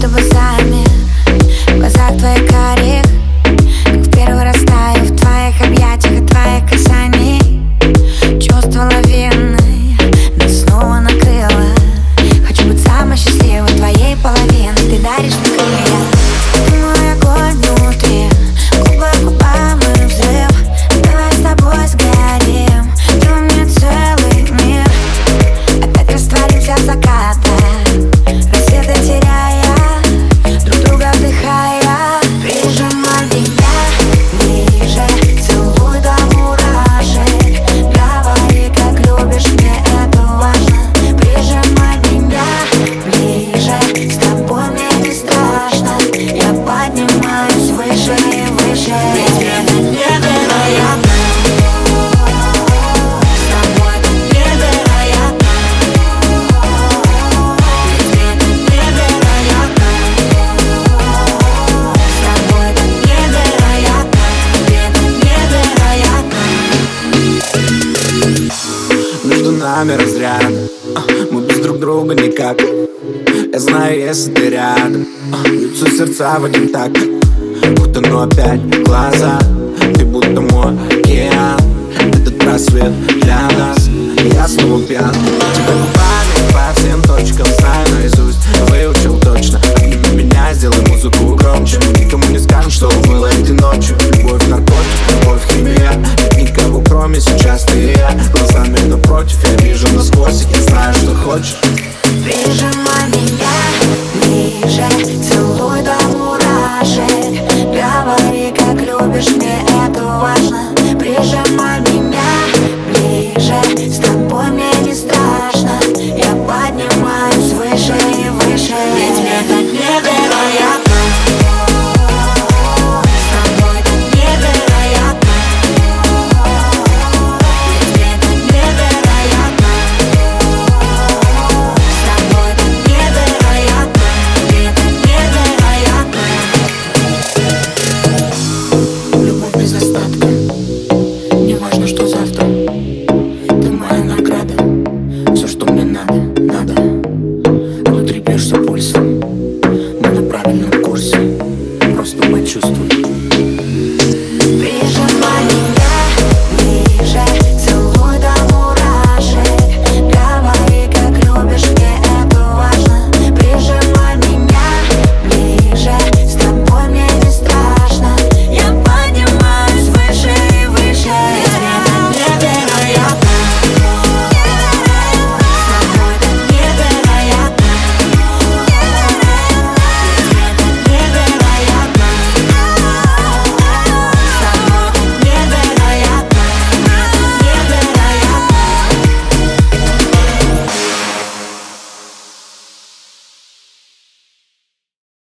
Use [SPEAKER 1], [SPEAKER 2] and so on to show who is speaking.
[SPEAKER 1] the eye Выше и выше Ведь это невероятно
[SPEAKER 2] нами разряд. А, мы без друг друга никак. Я знаю, если ты рядом. А, Бьются сердца в один так Утону опять глаза. Ты будто мой океан. Этот рассвет для нас. Я снова пьян. Тебя губами по всем точкам Знаю наизусть, выучил точно. Обними меня, сделай музыку громче. Никому не скажем, что было эти ночью. Любовь, наркотик, любовь, химия. Нет никого кроме сейчас ты и я. Глазами напротив, я вижу насквозь. Я знаю, что хочешь.
[SPEAKER 1] Прижимай чувствую.